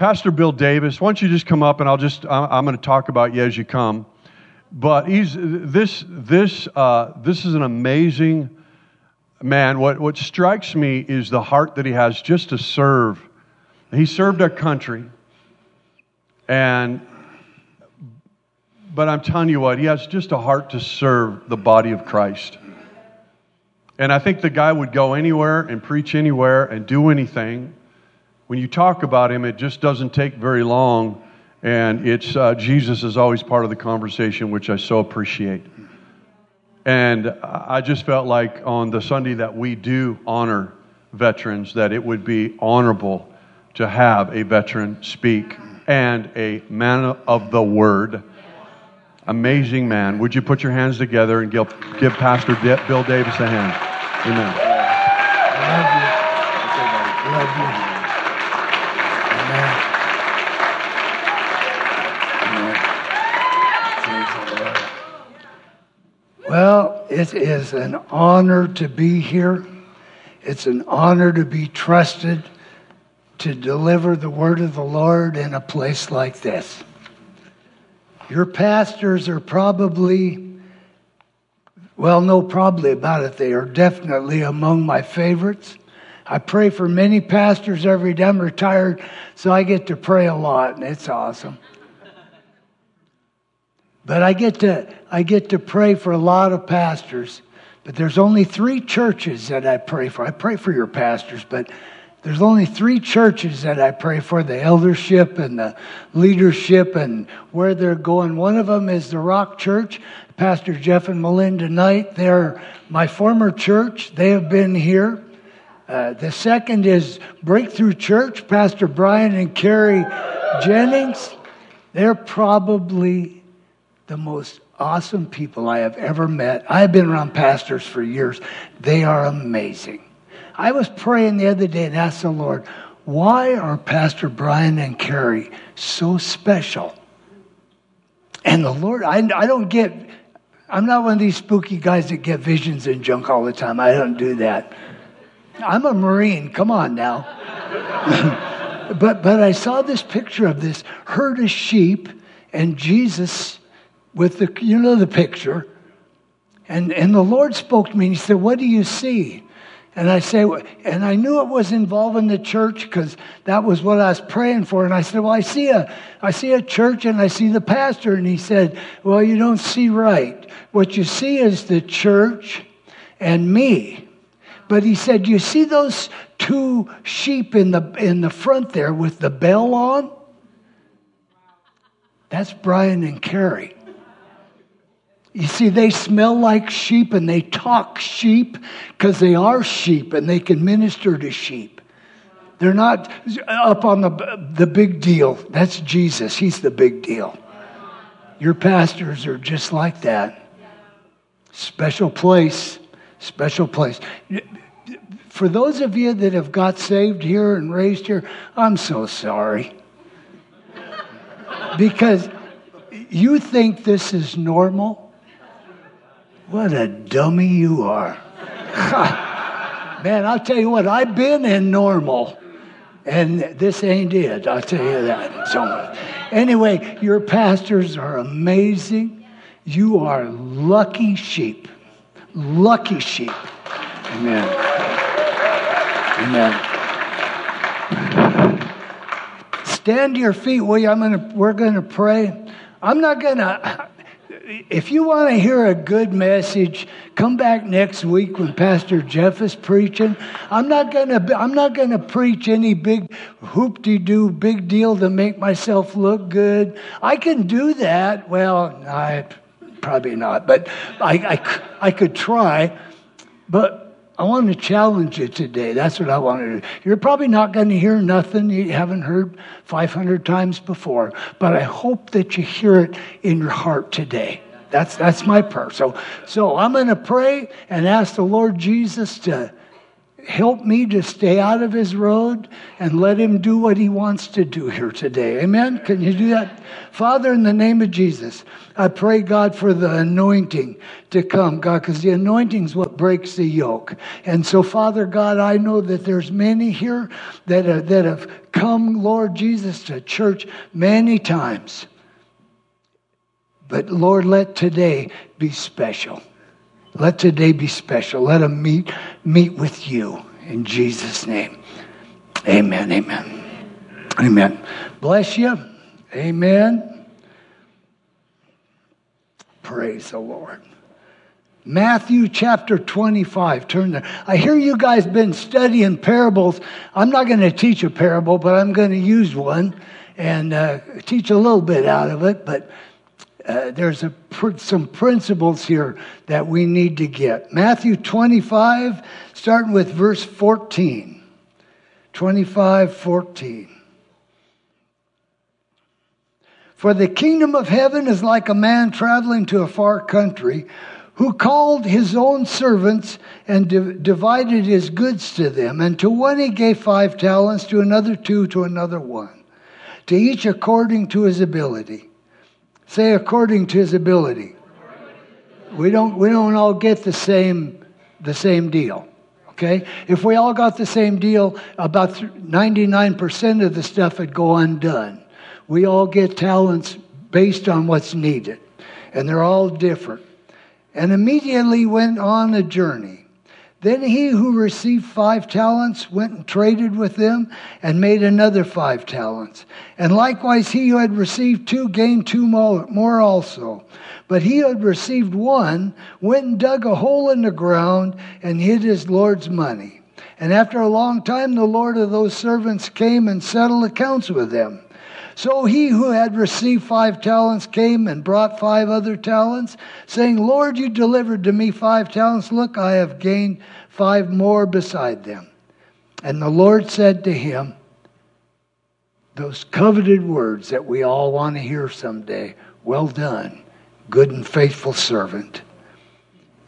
Pastor Bill Davis, why don't you just come up and I'll just, I'm going to talk about you as you come. But he's, this, this, uh, this is an amazing man. What, what strikes me is the heart that he has just to serve. He served our country. And, but I'm telling you what, he has just a heart to serve the body of Christ. And I think the guy would go anywhere and preach anywhere and do anything. When you talk about him, it just doesn't take very long. And it's uh, Jesus is always part of the conversation, which I so appreciate. And I just felt like on the Sunday that we do honor veterans, that it would be honorable to have a veteran speak and a man of the word. Amazing man. Would you put your hands together and give, give Pastor Bill Davis a hand? Amen. It is an honor to be here. It's an honor to be trusted to deliver the word of the Lord in a place like this. Your pastors are probably, well, no, probably about it. They are definitely among my favorites. I pray for many pastors every day. I'm retired, so I get to pray a lot, and it's awesome. But I get to I get to pray for a lot of pastors. But there's only three churches that I pray for. I pray for your pastors, but there's only three churches that I pray for the eldership and the leadership and where they're going. One of them is the Rock Church, Pastor Jeff and Melinda Knight. They're my former church, they have been here. Uh, the second is Breakthrough Church, Pastor Brian and Carrie Jennings. They're probably the most awesome people I have ever met. I've been around pastors for years. They are amazing. I was praying the other day and asked the Lord, why are Pastor Brian and Carrie so special? And the Lord, I, I don't get, I'm not one of these spooky guys that get visions and junk all the time. I don't do that. I'm a Marine. Come on now. but, but I saw this picture of this herd of sheep and Jesus with the, you know, the picture. And, and the Lord spoke to me and He said, What do you see? And I say, and I knew it was involving the church because that was what I was praying for. And I said, Well, I see a I see a church and I see the pastor. And he said, Well, you don't see right. What you see is the church and me. But he said, You see those two sheep in the in the front there with the bell on? That's Brian and Carrie. You see, they smell like sheep and they talk sheep because they are sheep and they can minister to sheep. They're not up on the, the big deal. That's Jesus. He's the big deal. Your pastors are just like that. Special place, special place. For those of you that have got saved here and raised here, I'm so sorry. Because you think this is normal. What a dummy you are. Man, I'll tell you what, I've been in normal, and this ain't it. I'll tell you that. So, anyway, your pastors are amazing. You are lucky sheep. Lucky sheep. Amen. Amen. Stand to your feet, will you? I'm gonna, we're going to pray. I'm not going to if you want to hear a good message, come back next week when Pastor Jeff is preaching. I'm not gonna I'm not gonna preach any big hoop-de-doo big deal to make myself look good. I can do that. Well, I probably not, but I, I, I could try. But I want to challenge you today. That's what I want to do. You're probably not going to hear nothing you haven't heard 500 times before, but I hope that you hear it in your heart today. That's, that's my prayer. So, so I'm going to pray and ask the Lord Jesus to help me to stay out of his road and let him do what he wants to do here today. Amen? Can you do that? Father, in the name of Jesus, I pray, God, for the anointing to come, God, because the anointing is what breaks the yoke. And so, Father God, I know that there's many here that, are, that have come, Lord Jesus, to church many times. But Lord, let today be special. Let today be special. Let them meet, meet with you in Jesus' name. Amen. Amen. Amen. Bless you. Amen. Praise the Lord. Matthew chapter 25. Turn there. I hear you guys been studying parables. I'm not going to teach a parable, but I'm going to use one and uh, teach a little bit out of it. But uh, there's a, some principles here that we need to get. Matthew 25, starting with verse 14. 25, 14. For the kingdom of heaven is like a man traveling to a far country who called his own servants and divided his goods to them. And to one he gave five talents, to another two, to another one, to each according to his ability. Say according to his ability. We don't, we don't all get the same, the same deal. Okay? If we all got the same deal, about 99% of the stuff would go undone. We all get talents based on what's needed, and they're all different. And immediately went on a journey. Then he who received five talents went and traded with them and made another five talents. And likewise he who had received two gained two more also. But he who had received one went and dug a hole in the ground and hid his Lord's money. And after a long time the Lord of those servants came and settled accounts with them. So he who had received five talents came and brought five other talents, saying, Lord, you delivered to me five talents. Look, I have gained five more beside them. And the Lord said to him, Those coveted words that we all want to hear someday Well done, good and faithful servant.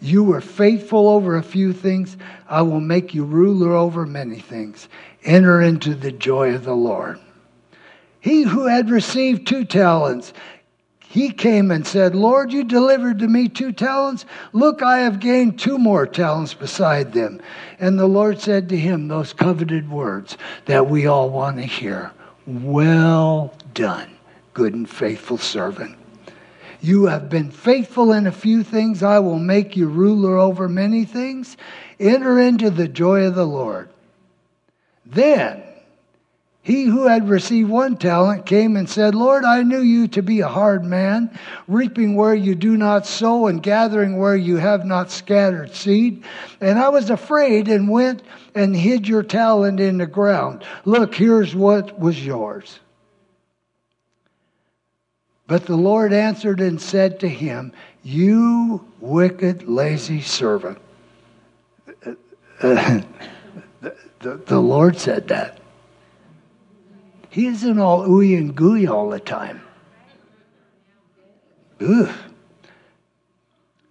You were faithful over a few things. I will make you ruler over many things. Enter into the joy of the Lord. He who had received two talents, he came and said, Lord, you delivered to me two talents. Look, I have gained two more talents beside them. And the Lord said to him those coveted words that we all want to hear Well done, good and faithful servant. You have been faithful in a few things. I will make you ruler over many things. Enter into the joy of the Lord. Then he who had received one talent came and said, Lord, I knew you to be a hard man, reaping where you do not sow and gathering where you have not scattered seed. And I was afraid and went and hid your talent in the ground. Look, here's what was yours. But the Lord answered and said to him, You wicked, lazy servant. the, the, the Lord said that. He isn't all ooey and gooey all the time. Ugh.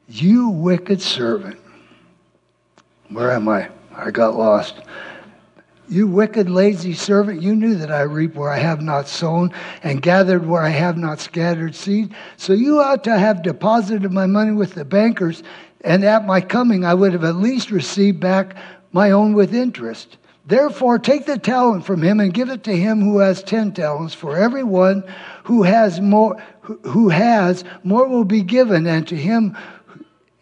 You wicked servant. Where am I? I got lost. You wicked, lazy servant, you knew that I reap where I have not sown and gathered where I have not scattered seed. So you ought to have deposited my money with the bankers, and at my coming I would have at least received back my own with interest. Therefore, take the talent from him and give it to him who has ten talents. For everyone who has more, who has more will be given, and to him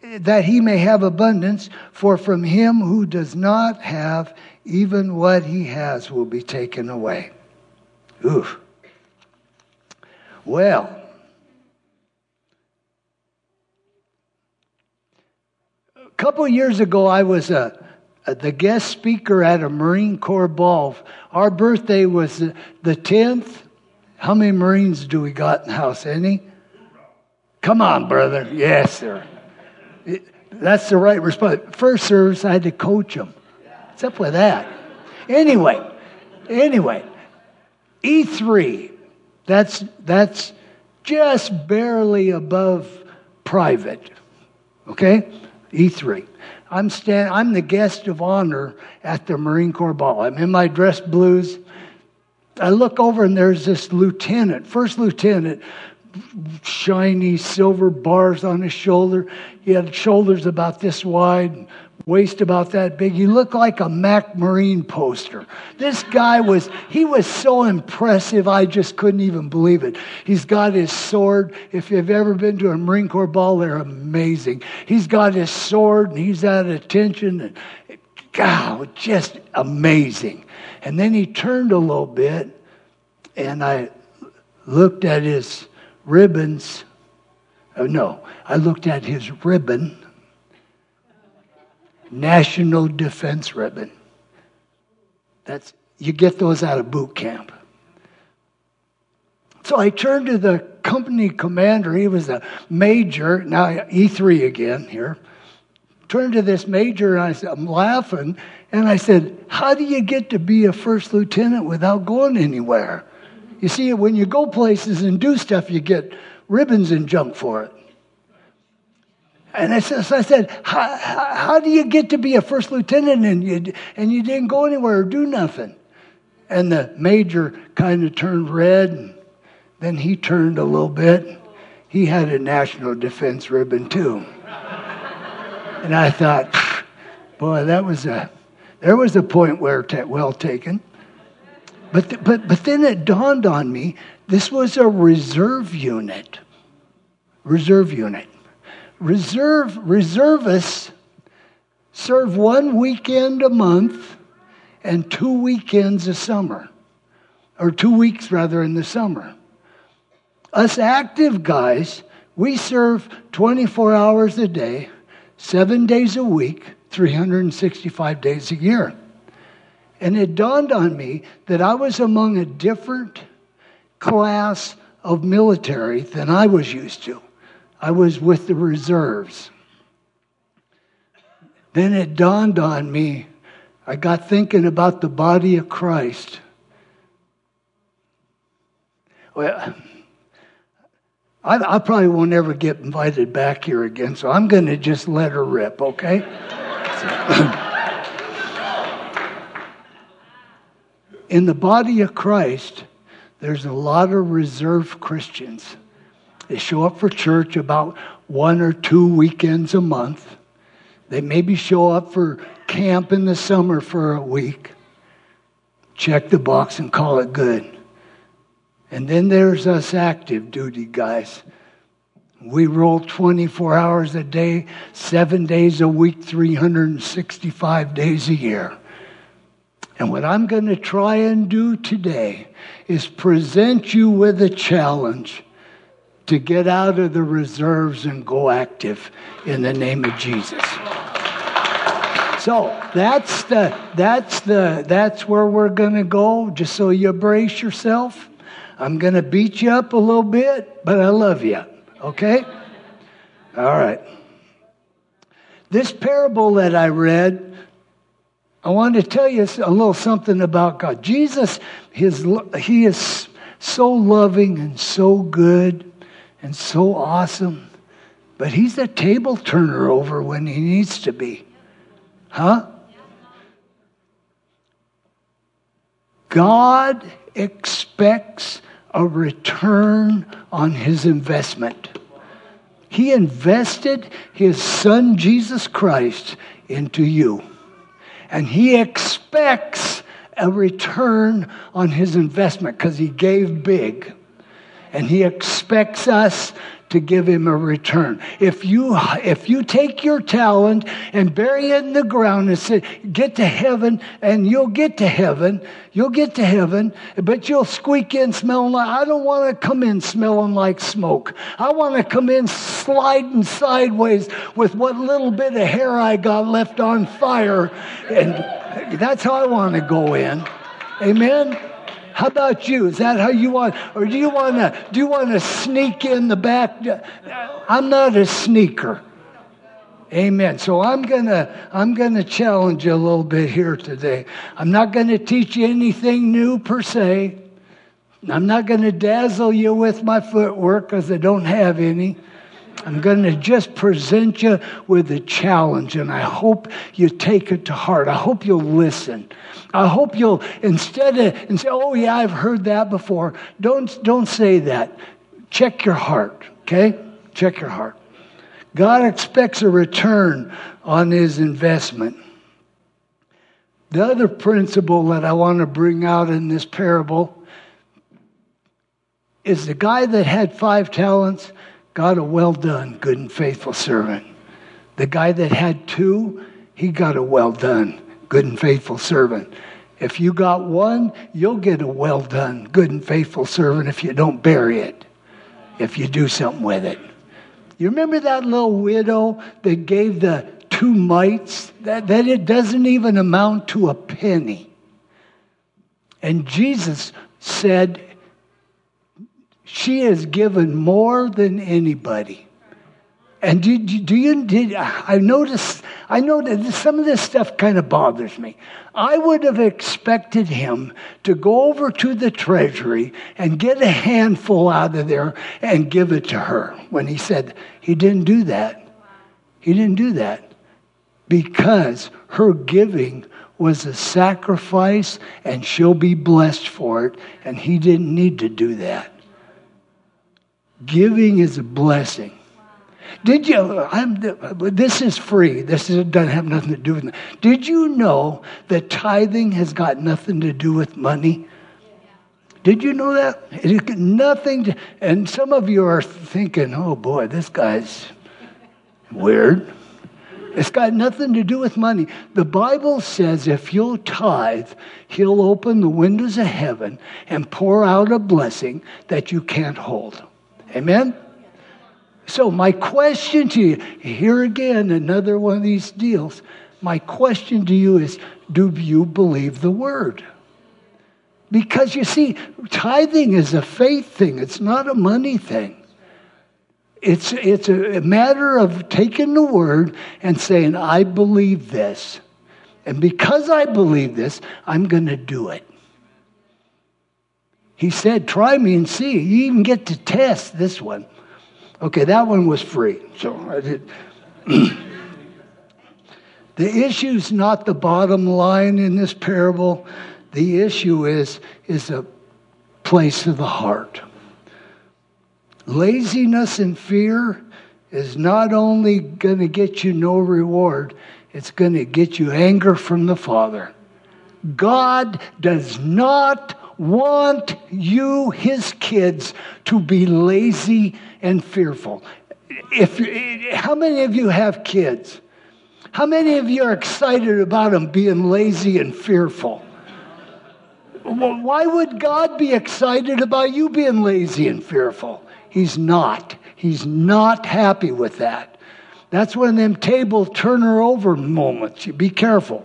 that he may have abundance. For from him who does not have, even what he has will be taken away. Oof. Well. A couple years ago, I was a uh, Uh, the guest speaker at a Marine Corps ball. Our birthday was the, the 10th. How many Marines do we got in the house? Any? Come on, brother. Yes, sir. It, that's the right response. First service, I had to coach them. What's up with that? Anyway, anyway, E3, that's, that's just barely above private. Okay? E3. I'm, stand, I'm the guest of honor at the Marine Corps Ball. I'm in my dress blues. I look over and there's this lieutenant, first lieutenant, shiny silver bars on his shoulder. He had shoulders about this wide, waist about that big. He looked like a Mac Marine poster. This guy was, he was so impressive, I just couldn't even believe it. He's got his sword. If you've ever been to a Marine Corps ball, they're amazing. He's got his sword and he's at attention. And, God, just amazing. And then he turned a little bit and I looked at his ribbons. Oh, no, I looked at his ribbon, National Defense Ribbon. That's you get those out of boot camp. So I turned to the company commander. He was a major, now E3 again here. Turned to this major and I said, I'm laughing. And I said, How do you get to be a first lieutenant without going anywhere? You see, when you go places and do stuff, you get ribbons and junk for it. And I said, how, how, do you get to be a first lieutenant and you, and you didn't go anywhere or do nothing? And the major kind of turned red, and then he turned a little bit. He had a national defense ribbon too. and I thought, boy, that was a, there was a point where, t- well taken. But, th- but, but then it dawned on me this was a reserve unit. Reserve unit. Reserve, reservists serve one weekend a month and two weekends a summer, or two weeks rather in the summer. Us active guys, we serve 24 hours a day, seven days a week, 365 days a year. And it dawned on me that I was among a different class of military than I was used to. I was with the reserves. Then it dawned on me, I got thinking about the body of Christ. Well, I, I probably won't ever get invited back here again, so I'm going to just let her rip, okay? In the body of Christ, there's a lot of reserved Christians. They show up for church about one or two weekends a month. They maybe show up for camp in the summer for a week. Check the box and call it good. And then there's us active duty guys. We roll 24 hours a day, seven days a week, 365 days a year. And what I'm going to try and do today is present you with a challenge to get out of the reserves and go active in the name of Jesus. So that's the that's the that's where we're going to go just so you brace yourself. I'm going to beat you up a little bit, but I love you. Okay? All right. This parable that I read I want to tell you a little something about God. Jesus, his, he is so loving and so good and so awesome, but he's a table turner over when he needs to be. Huh? God expects a return on his investment. He invested his son Jesus Christ into you and he expects a return on his investment because he gave big. And he expects us to give him a return. If you, if you take your talent and bury it in the ground and say, get to heaven, and you'll get to heaven, you'll get to heaven, but you'll squeak in smelling like, I don't want to come in smelling like smoke. I want to come in sliding sideways with what little bit of hair I got left on fire. And that's how I want to go in. Amen. How about you? Is that how you want? Or do you want to do you want to sneak in the back? I'm not a sneaker. Amen. So I'm gonna I'm gonna challenge you a little bit here today. I'm not gonna teach you anything new per se. I'm not gonna dazzle you with my footwork because I don't have any. I'm going to just present you with a challenge, and I hope you take it to heart. I hope you'll listen. I hope you'll, instead of and say, oh, yeah, I've heard that before, don't, don't say that. Check your heart, okay? Check your heart. God expects a return on his investment. The other principle that I want to bring out in this parable is the guy that had five talents got a well done, good and faithful servant. The guy that had two, he got a well done, good and faithful servant. If you got one, you'll get a well done, good and faithful servant if you don't bury it, if you do something with it. You remember that little widow that gave the two mites? That, that it doesn't even amount to a penny. And Jesus said, she has given more than anybody. And do, do you, did, I noticed, I know that some of this stuff kind of bothers me. I would have expected him to go over to the treasury and get a handful out of there and give it to her when he said he didn't do that. He didn't do that because her giving was a sacrifice and she'll be blessed for it, and he didn't need to do that. Giving is a blessing. Did you? I'm, this is free. This is, doesn't have nothing to do with it. Did you know that tithing has got nothing to do with money? Did you know that? It nothing to, and some of you are thinking, oh boy, this guy's weird. It's got nothing to do with money. The Bible says if you'll tithe, He'll open the windows of heaven and pour out a blessing that you can't hold. Amen? So, my question to you here again, another one of these deals. My question to you is do you believe the word? Because you see, tithing is a faith thing, it's not a money thing. It's, it's a matter of taking the word and saying, I believe this. And because I believe this, I'm going to do it. He said, Try me and see. You even get to test this one. Okay, that one was free. So I did. the issue is not the bottom line in this parable. The issue is, is a place of the heart. Laziness and fear is not only going to get you no reward, it's going to get you anger from the Father. God does not want you, his kids, to be lazy and fearful. If, how many of you have kids? How many of you are excited about them being lazy and fearful? Why would God be excited about you being lazy and fearful? He's not. He's not happy with that. That's one of them table turner over moments. You be careful.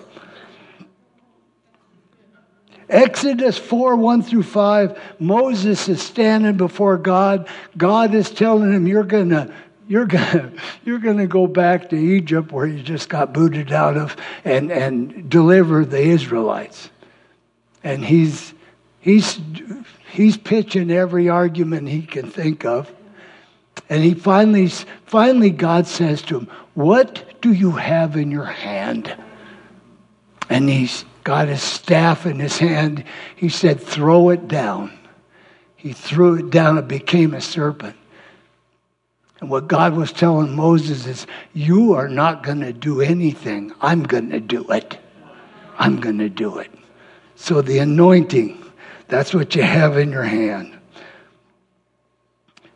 Exodus 4 1 through 5, Moses is standing before God. God is telling him, You're going to. You're gonna, you're gonna go back to Egypt where you just got booted out of and, and deliver the Israelites. And he's, he's, he's pitching every argument he can think of. And he finally, finally, God says to him, What do you have in your hand? And he's got his staff in his hand. He said, Throw it down. He threw it down, it became a serpent. And what God was telling Moses is, You are not going to do anything. I'm going to do it. I'm going to do it. So the anointing, that's what you have in your hand.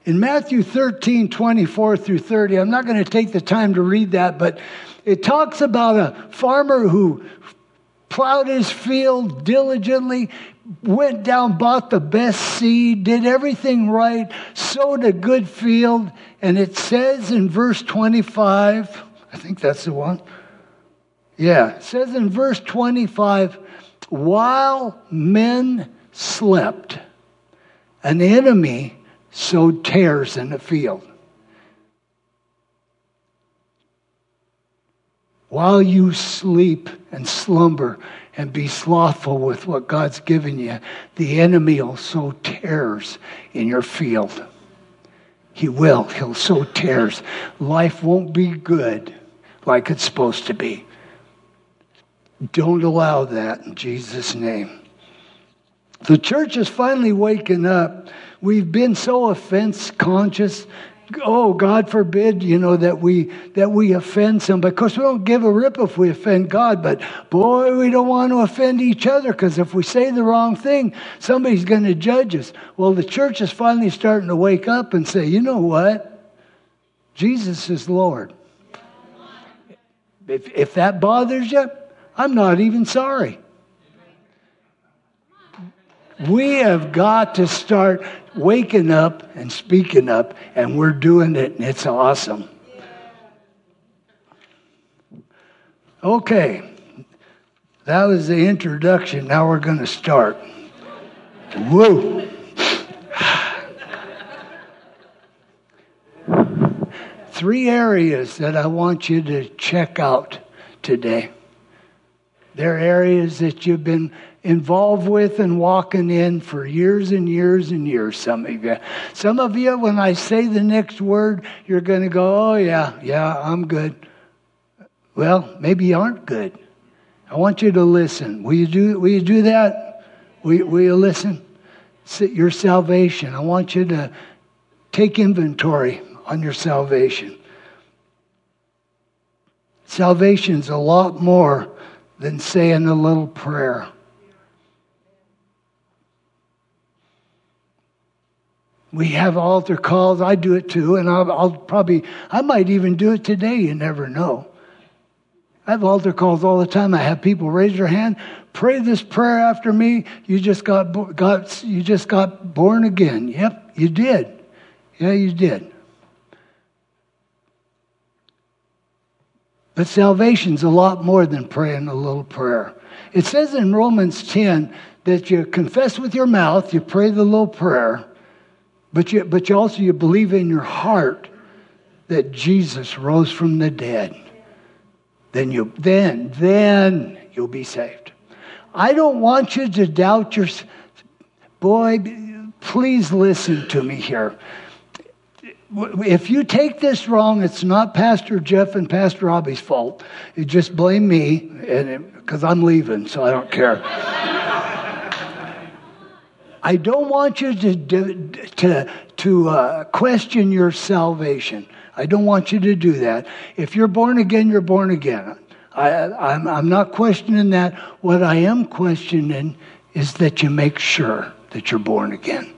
In Matthew 13, 24 through 30, I'm not going to take the time to read that, but it talks about a farmer who plowed his field diligently, went down, bought the best seed, did everything right, sowed a good field. And it says in verse 25, I think that's the one. Yeah, it says in verse 25, while men slept, an enemy sowed tares in the field. While you sleep and slumber and be slothful with what God's given you, the enemy will sow tares in your field. He will. He'll sow tares. Life won't be good like it's supposed to be. Don't allow that in Jesus' name. The church is finally waking up. We've been so offense conscious. Oh, God forbid, you know, that we that we offend somebody. Of course, we don't give a rip if we offend God, but boy, we don't want to offend each other because if we say the wrong thing, somebody's going to judge us. Well, the church is finally starting to wake up and say, you know what? Jesus is Lord. If, if that bothers you, I'm not even sorry. We have got to start waking up and speaking up, and we're doing it, and it's awesome. Okay, that was the introduction. Now we're going to start. Whoa. Three areas that I want you to check out today. They're areas that you've been involved with and walking in for years and years and years, some of you. Some of you, when I say the next word, you're going to go, oh, yeah, yeah, I'm good. Well, maybe you aren't good. I want you to listen. Will you do, will you do that? Will, will you listen? Your salvation. I want you to take inventory on your salvation. Salvation's a lot more than saying a little prayer. We have altar calls. I do it too, and I'll, I'll, probably, I might even do it today. You never know. I have altar calls all the time. I have people raise their hand, pray this prayer after me. You just got, got you just got born again. Yep, you did. Yeah, you did. But salvation's a lot more than praying a little prayer. It says in Romans 10 that you confess with your mouth, you pray the little prayer, but you, but you also you believe in your heart that Jesus rose from the dead. Then you then then you'll be saved. I don't want you to doubt your boy. Please listen to me here. If you take this wrong, it's not Pastor Jeff and Pastor Robbie's fault. You just blame me, and because I'm leaving, so I don't care. I don't want you to, to, to uh, question your salvation. I don't want you to do that. If you're born again, you're born again. I, I'm, I'm not questioning that. What I am questioning is that you make sure that you're born again.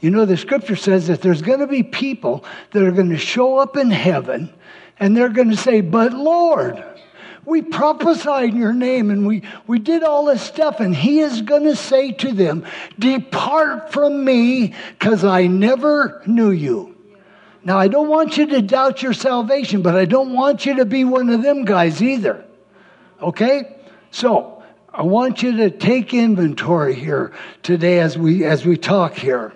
You know, the scripture says that there's going to be people that are going to show up in heaven and they're going to say, But Lord, we prophesied in your name and we, we did all this stuff. And he is going to say to them, Depart from me because I never knew you. Now, I don't want you to doubt your salvation, but I don't want you to be one of them guys either. Okay? So, I want you to take inventory here today as we, as we talk here.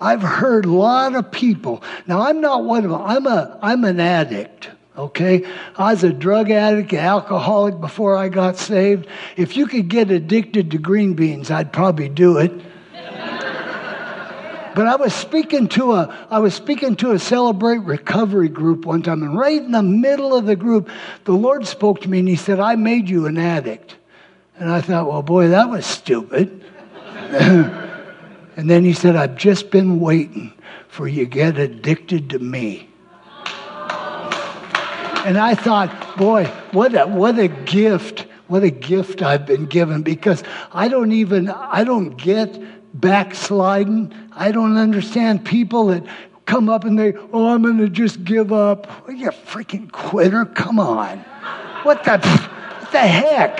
I've heard a lot of people. Now, I'm not one of them. I'm, a, I'm an addict. Okay? I was a drug addict, alcoholic before I got saved. If you could get addicted to green beans, I'd probably do it. but I was speaking to a I was speaking to a celebrate recovery group one time, and right in the middle of the group, the Lord spoke to me and he said, I made you an addict. And I thought, well, boy, that was stupid. and then he said, I've just been waiting for you to get addicted to me. And I thought, boy, what a, what a gift. What a gift I've been given because I don't even, I don't get backsliding. I don't understand people that come up and they, oh, I'm going to just give up. Well, you freaking quitter. Come on. What the, what the heck?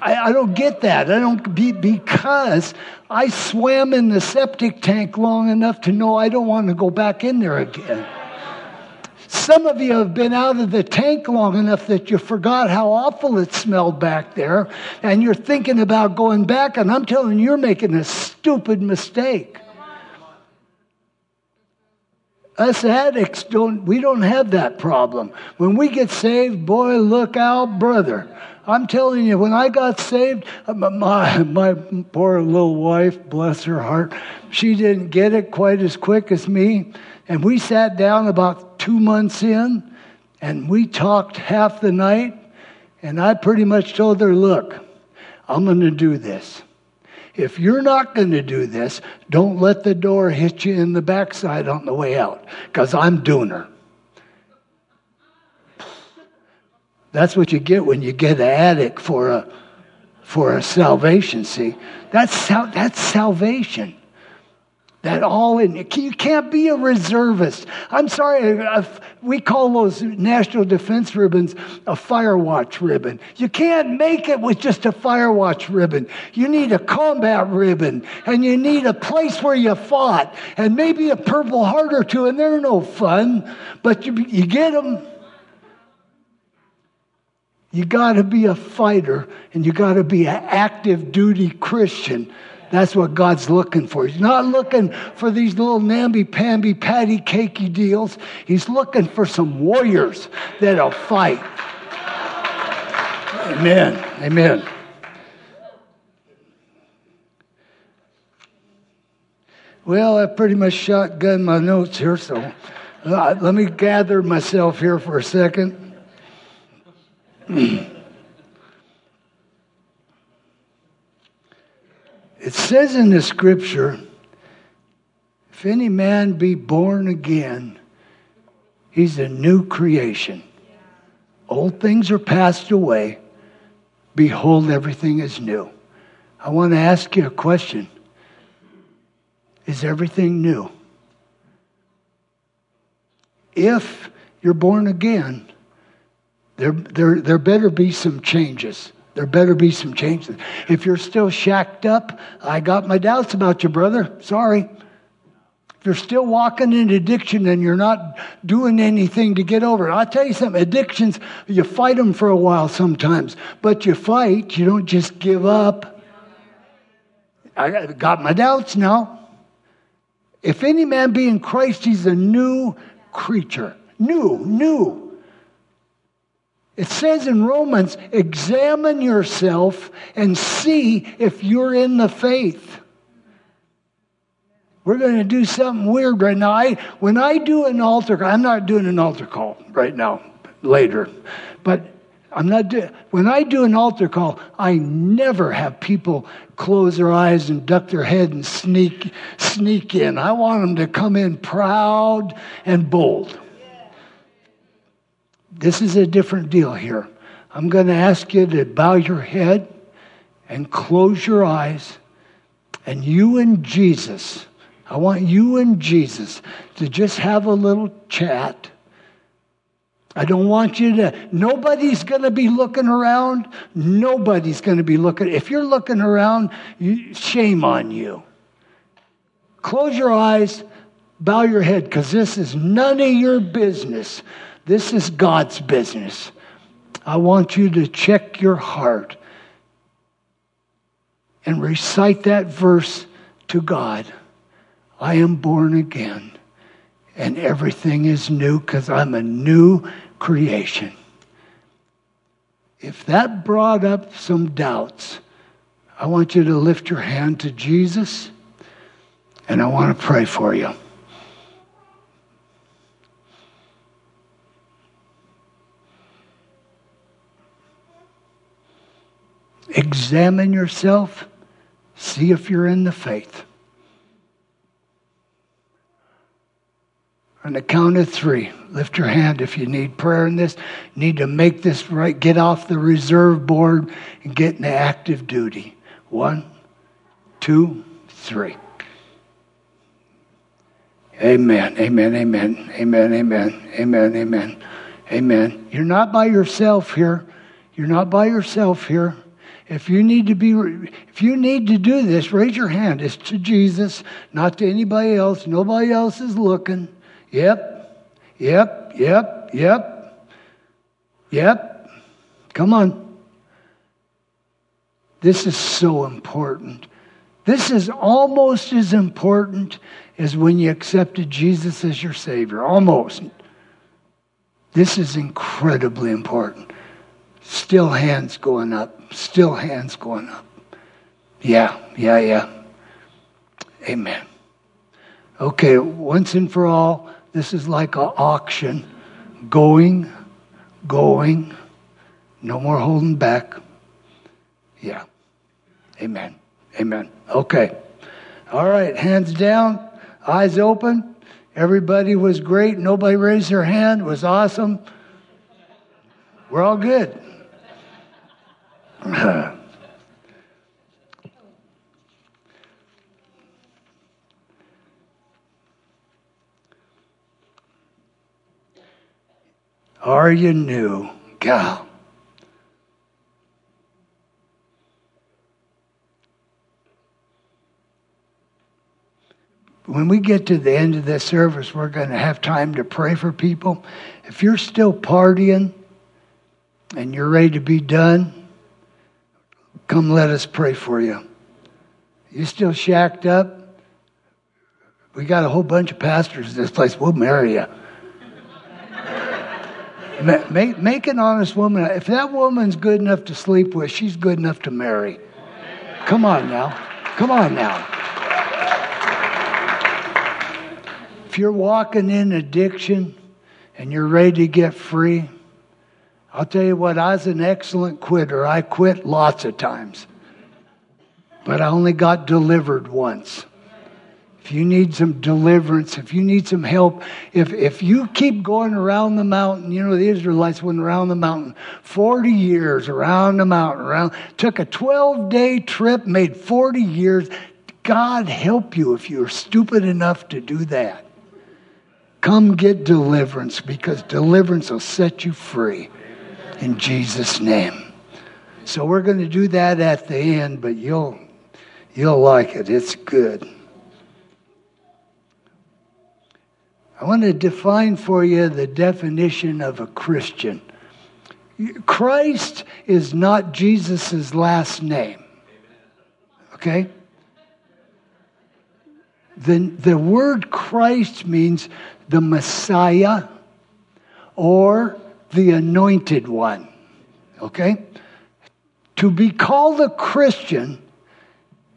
I, I, don't get that. I don't be, because I swam in the septic tank long enough to know I don't want to go back in there again. Some of you have been out of the tank long enough that you forgot how awful it smelled back there, and you're thinking about going back, and I'm telling you, you're making a stupid mistake. Us addicts don't, we don't have that problem. When we get saved, boy, look out, brother. I'm telling you, when I got saved, uh, my, my poor little wife, bless her heart, she didn't get it quite as quick as me. And we sat down about two months in and we talked half the night. And I pretty much told her, look, I'm going to do this. If you're not going to do this, don't let the door hit you in the backside on the way out because I'm doing her. That's what you get when you get an addict for a for a salvation. See, that's that's salvation. That all in you can't be a reservist. I'm sorry, we call those national defense ribbons a firewatch ribbon. You can't make it with just a firewatch ribbon. You need a combat ribbon, and you need a place where you fought, and maybe a Purple Heart or two, and they're no fun, but you, you get them. You got to be a fighter and you got to be an active duty Christian. That's what God's looking for. He's not looking for these little namby-pamby, patty cakey deals. He's looking for some warriors that'll fight. Amen. Amen. Well, I pretty much shotgun my notes here, so uh, let me gather myself here for a second. it says in the scripture, if any man be born again, he's a new creation. Old things are passed away. Behold, everything is new. I want to ask you a question Is everything new? If you're born again, there, there, there better be some changes. There better be some changes. If you're still shacked up, I got my doubts about you, brother. Sorry. If you're still walking in addiction and you're not doing anything to get over it, I'll tell you something addictions, you fight them for a while sometimes, but you fight, you don't just give up. I got my doubts now. If any man be in Christ, he's a new creature. New, new. It says in Romans, examine yourself and see if you're in the faith. We're going to do something weird right now. I, when I do an altar, call, I'm not doing an altar call right now, later. But I'm not doing, when I do an altar call, I never have people close their eyes and duck their head and sneak, sneak in. I want them to come in proud and bold. This is a different deal here. I'm going to ask you to bow your head and close your eyes. And you and Jesus, I want you and Jesus to just have a little chat. I don't want you to, nobody's going to be looking around. Nobody's going to be looking. If you're looking around, you, shame on you. Close your eyes, bow your head, because this is none of your business. This is God's business. I want you to check your heart and recite that verse to God. I am born again, and everything is new because I'm a new creation. If that brought up some doubts, I want you to lift your hand to Jesus, and I want to pray for you. Examine yourself. See if you're in the faith. On the count of three, lift your hand if you need prayer in this, need to make this right, get off the reserve board and get into active duty. One, two, three. Amen, amen, amen, amen, amen, amen, amen, amen. You're not by yourself here. You're not by yourself here. If you need to be, if you need to do this, raise your hand. It's to Jesus, not to anybody else. Nobody else is looking. Yep, yep, yep, yep, yep. Come on. This is so important. This is almost as important as when you accepted Jesus as your Savior. Almost. This is incredibly important. Still hands going up. Still hands going up. Yeah, yeah, yeah. Amen. Okay, once and for all, this is like an auction. Going, going, no more holding back. Yeah. Amen. Amen. Okay. All right, hands down, eyes open. Everybody was great. Nobody raised their hand. It was awesome. We're all good. Are you new? Gal. When we get to the end of this service, we're going to have time to pray for people. If you're still partying and you're ready to be done, come let us pray for you. You still shacked up? We got a whole bunch of pastors in this place. We'll marry you. Make, make an honest woman. If that woman's good enough to sleep with, she's good enough to marry. Come on now. Come on now. If you're walking in addiction and you're ready to get free, I'll tell you what, I was an excellent quitter. I quit lots of times, but I only got delivered once. If you need some deliverance, if you need some help, if, if you keep going around the mountain, you know, the Israelites went around the mountain 40 years around the mountain, around, took a 12 day trip, made 40 years. God help you if you're stupid enough to do that. Come get deliverance because deliverance will set you free in Jesus' name. So we're going to do that at the end, but you'll you'll like it. It's good. I want to define for you the definition of a Christian. Christ is not Jesus' last name. Okay? The, the word Christ means the Messiah or the anointed one. Okay? To be called a Christian,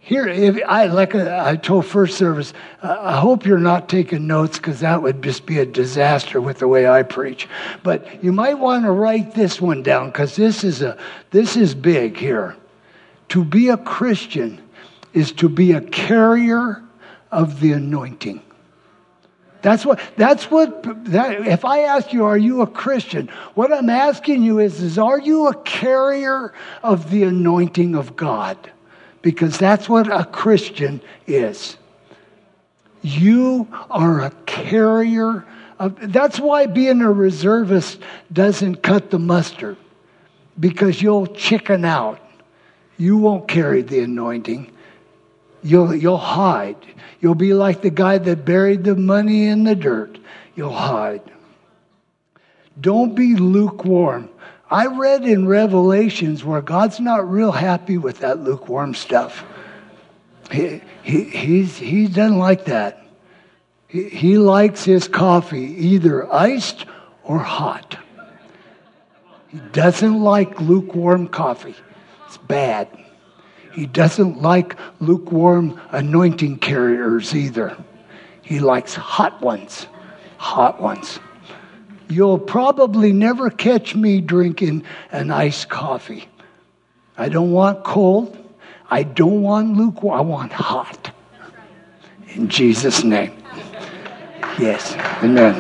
here, if I like I told first service, uh, I hope you're not taking notes because that would just be a disaster with the way I preach. But you might want to write this one down because this is a this is big here. To be a Christian is to be a carrier of the anointing. That's what, that's what, that, if I ask you, are you a Christian? What I'm asking you is, is, are you a carrier of the anointing of God? Because that's what a Christian is. You are a carrier of, that's why being a reservist doesn't cut the mustard. Because you'll chicken out. You won't carry the anointing. You'll, you'll hide. You'll be like the guy that buried the money in the dirt. You'll hide. Don't be lukewarm. I read in Revelations where God's not real happy with that lukewarm stuff. He, he, he's, he doesn't like that. He, he likes his coffee either iced or hot. He doesn't like lukewarm coffee. It's bad. He doesn't like lukewarm anointing carriers either. He likes hot ones. Hot ones. You'll probably never catch me drinking an iced coffee. I don't want cold. I don't want lukewarm. I want hot. In Jesus' name. Yes. Amen.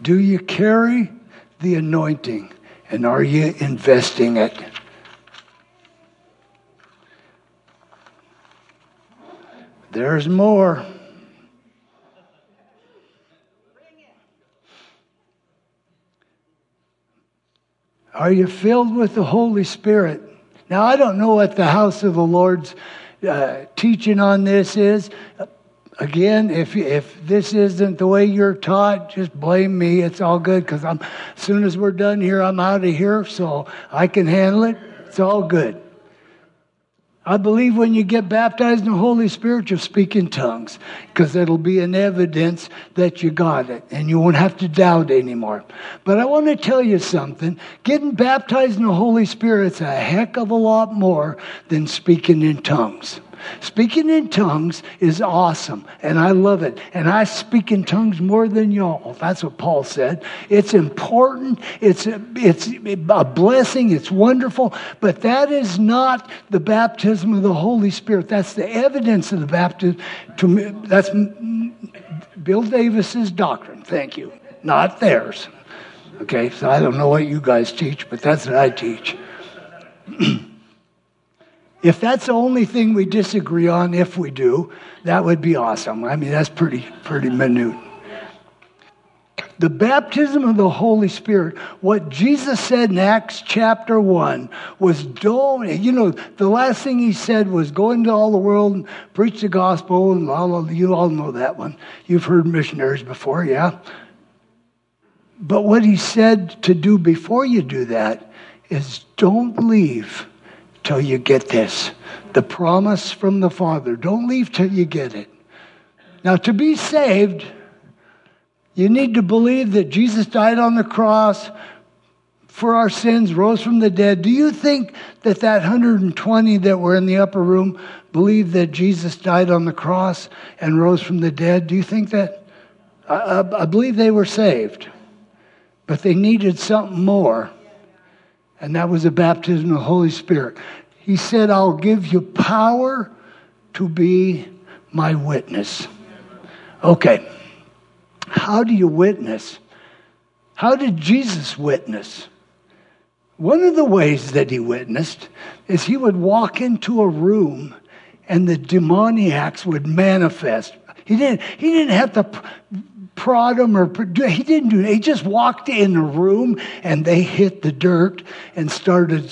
Do you carry the anointing? And are you investing it? There's more. Are you filled with the Holy Spirit? Now, I don't know what the house of the Lord's uh, teaching on this is again, if if this isn't the way you're taught, just blame me. It's all good because. As soon as we're done here, I'm out of here, so I can handle it. It's all good. I believe when you get baptized in the Holy Spirit, you'll speak in tongues because it'll be an evidence that you got it and you won't have to doubt anymore. But I want to tell you something. Getting baptized in the Holy Spirit's a heck of a lot more than speaking in tongues. Speaking in tongues is awesome, and I love it. And I speak in tongues more than y'all. That's what Paul said. It's important, it's a, it's a blessing, it's wonderful, but that is not the baptism of the Holy Spirit. That's the evidence of the baptism. To that's Bill Davis's doctrine. Thank you. Not theirs. Okay, so I don't know what you guys teach, but that's what I teach. If that's the only thing we disagree on, if we do, that would be awesome. I mean, that's pretty, pretty minute. The baptism of the Holy Spirit, what Jesus said in Acts chapter 1 was don't, you know, the last thing he said was go into all the world and preach the gospel, and all you all know that one. You've heard missionaries before, yeah? But what he said to do before you do that is don't leave till you get this the promise from the Father. Don't leave till you get it. Now, to be saved, you need to believe that Jesus died on the cross for our sins, rose from the dead. Do you think that that 120 that were in the upper room believed that Jesus died on the cross and rose from the dead? Do you think that? I, I, I believe they were saved, but they needed something more and that was the baptism of the Holy Spirit. He said, I'll give you power to be my witness. Okay, how do you witness? How did Jesus witness? One of the ways that he witnessed is he would walk into a room and the demoniacs would manifest. He didn't, he didn't have to prod them or he didn't do it. He just walked in the room and they hit the dirt and started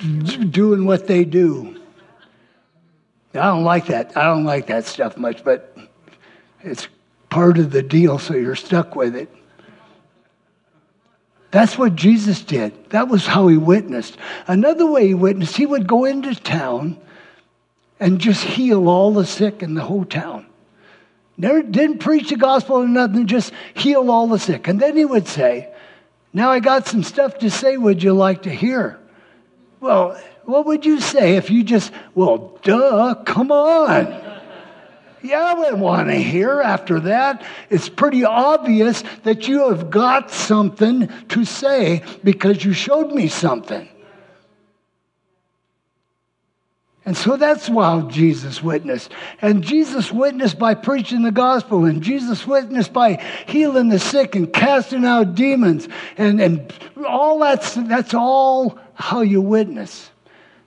doing what they do. I don't like that. I don't like that stuff much, but it's part of the deal, so you're stuck with it. That's what Jesus did. That was how he witnessed. Another way he witnessed, he would go into town and just heal all the sick in the whole town. Never didn't preach the gospel or nothing, just heal all the sick. And then he would say, Now I got some stuff to say, would you like to hear? Well, what would you say if you just, well, duh, come on. Yeah, I wouldn't want to hear after that. It's pretty obvious that you have got something to say because you showed me something. And so that's why Jesus witnessed. And Jesus witnessed by preaching the gospel, and Jesus witnessed by healing the sick and casting out demons. And, and all that's, that's all how you witness.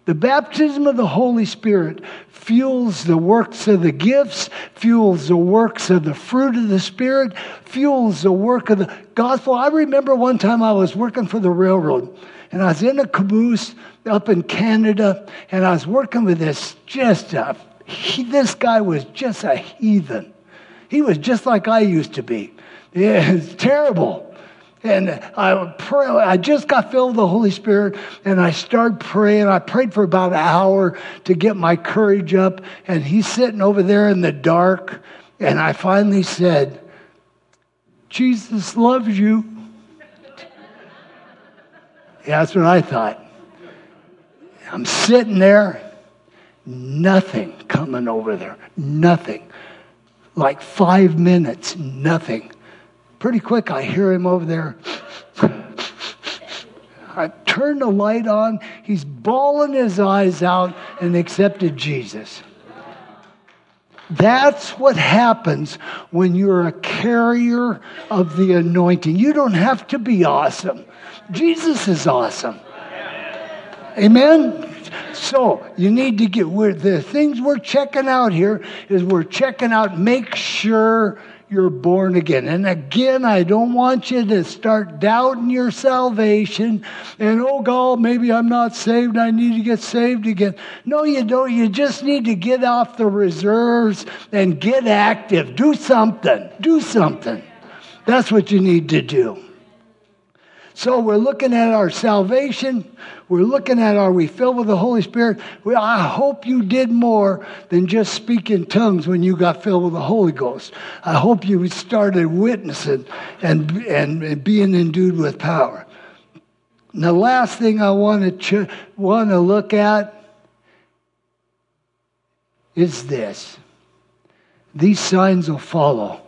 The baptism of the Holy Spirit fuels the works of the gifts, fuels the works of the fruit of the Spirit, fuels the work of the gospel. I remember one time I was working for the railroad and I was in a caboose up in Canada, and I was working with this just a, he, this guy was just a heathen. He was just like I used to be. It's terrible. And I pray, I just got filled with the Holy Spirit and I started praying. I prayed for about an hour to get my courage up. And he's sitting over there in the dark. And I finally said, Jesus loves you. Yeah, that's what I thought. I'm sitting there, nothing coming over there, nothing. Like five minutes, nothing. Pretty quick, I hear him over there. I turn the light on. He's bawling his eyes out and accepted Jesus. That's what happens when you're a carrier of the anointing. You don't have to be awesome. Jesus is awesome. Amen? So you need to get where the things we're checking out here is we're checking out, make sure you're born again. And again, I don't want you to start doubting your salvation and, oh God, maybe I'm not saved. I need to get saved again. No, you don't. You just need to get off the reserves and get active. Do something. Do something. That's what you need to do. So we're looking at our salvation. We're looking at are we filled with the Holy Spirit? I hope you did more than just speak in tongues when you got filled with the Holy Ghost. I hope you started witnessing and, and, and being endued with power. And the last thing I want to ch- want to look at is this. These signs will follow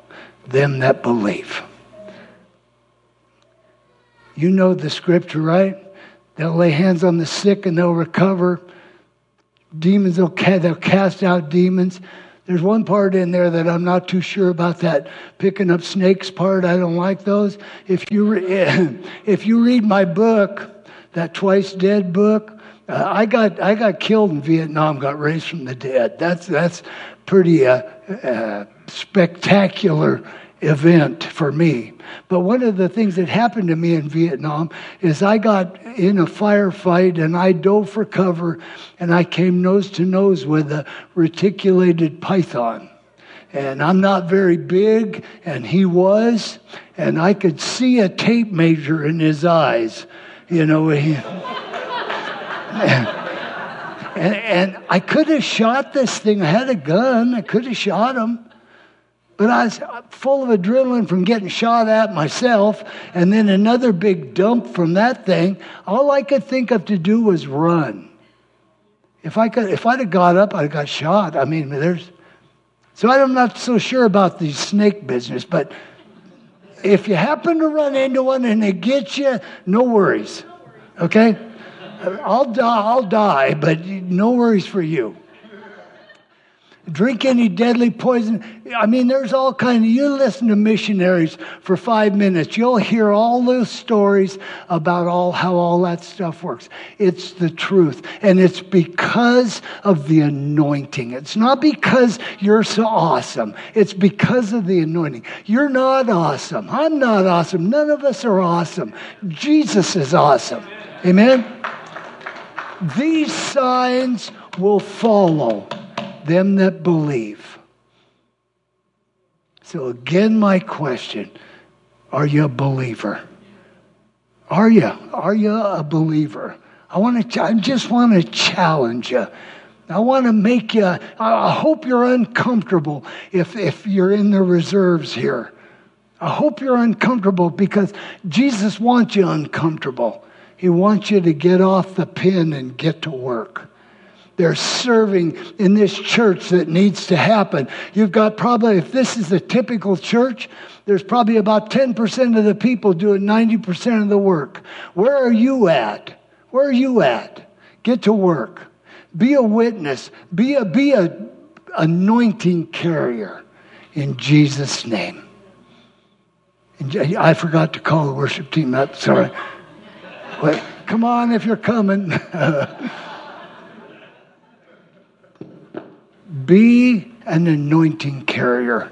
them that believe. You know the scripture, right? They'll lay hands on the sick and they'll recover. Demons, they'll, they'll cast out demons. There's one part in there that I'm not too sure about that picking up snakes part. I don't like those. If you, re- if you read my book, that Twice Dead book, uh, I, got, I got killed in Vietnam, got raised from the dead. That's, that's pretty uh, uh, spectacular event for me. But one of the things that happened to me in Vietnam is I got in a firefight and I dove for cover and I came nose to nose with a reticulated python. And I'm not very big, and he was, and I could see a tape measure in his eyes. You know, he. and, and I could have shot this thing. I had a gun. I could have shot him. But I was full of adrenaline from getting shot at myself, and then another big dump from that thing. All I could think of to do was run. If I could, if I'd have got up, I'd have got shot. I mean, there's. So I'm not so sure about the snake business, but if you happen to run into one and it gets you, no worries. Okay? I'll die, I'll die, but no worries for you drink any deadly poison. I mean, there's all kinds. Of, you listen to missionaries for five minutes, you'll hear all those stories about all how all that stuff works. It's the truth, and it's because of the anointing. It's not because you're so awesome. It's because of the anointing. You're not awesome. I'm not awesome. None of us are awesome. Jesus is awesome. Amen. These signs will follow them that believe. So, again, my question are you a believer? Are you? Are you a believer? I want to. I just want to challenge you. I want to make you. I hope you're uncomfortable if if you're in the reserves here. I hope you're uncomfortable because Jesus wants you uncomfortable. He wants you to get off the pin and get to work. They're serving in this church that needs to happen. You've got probably, if this is a typical church, there's probably about 10% of the people doing 90% of the work. Where are you at? Where are you at? Get to work. Be a witness. Be a, be a anointing carrier in Jesus' name. And I forgot to call the worship team up. Sorry. Wait, come on if you're coming. Be an anointing carrier.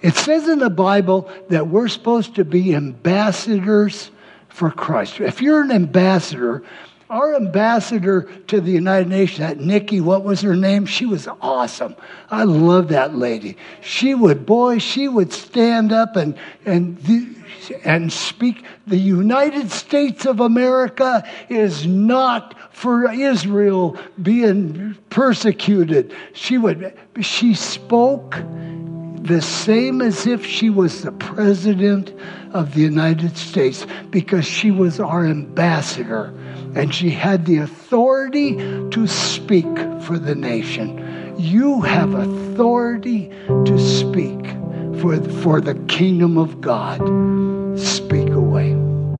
It says in the Bible that we're supposed to be ambassadors for Christ. If you're an ambassador, our ambassador to the United Nations, that Nikki, what was her name? She was awesome. I love that lady. She would, boy, she would stand up and and and speak. The United States of America is not for Israel being persecuted. She would. She spoke the same as if she was the president of the United States because she was our ambassador and she had the authority to speak for the nation. You have authority to speak for, for the kingdom of God, speak away.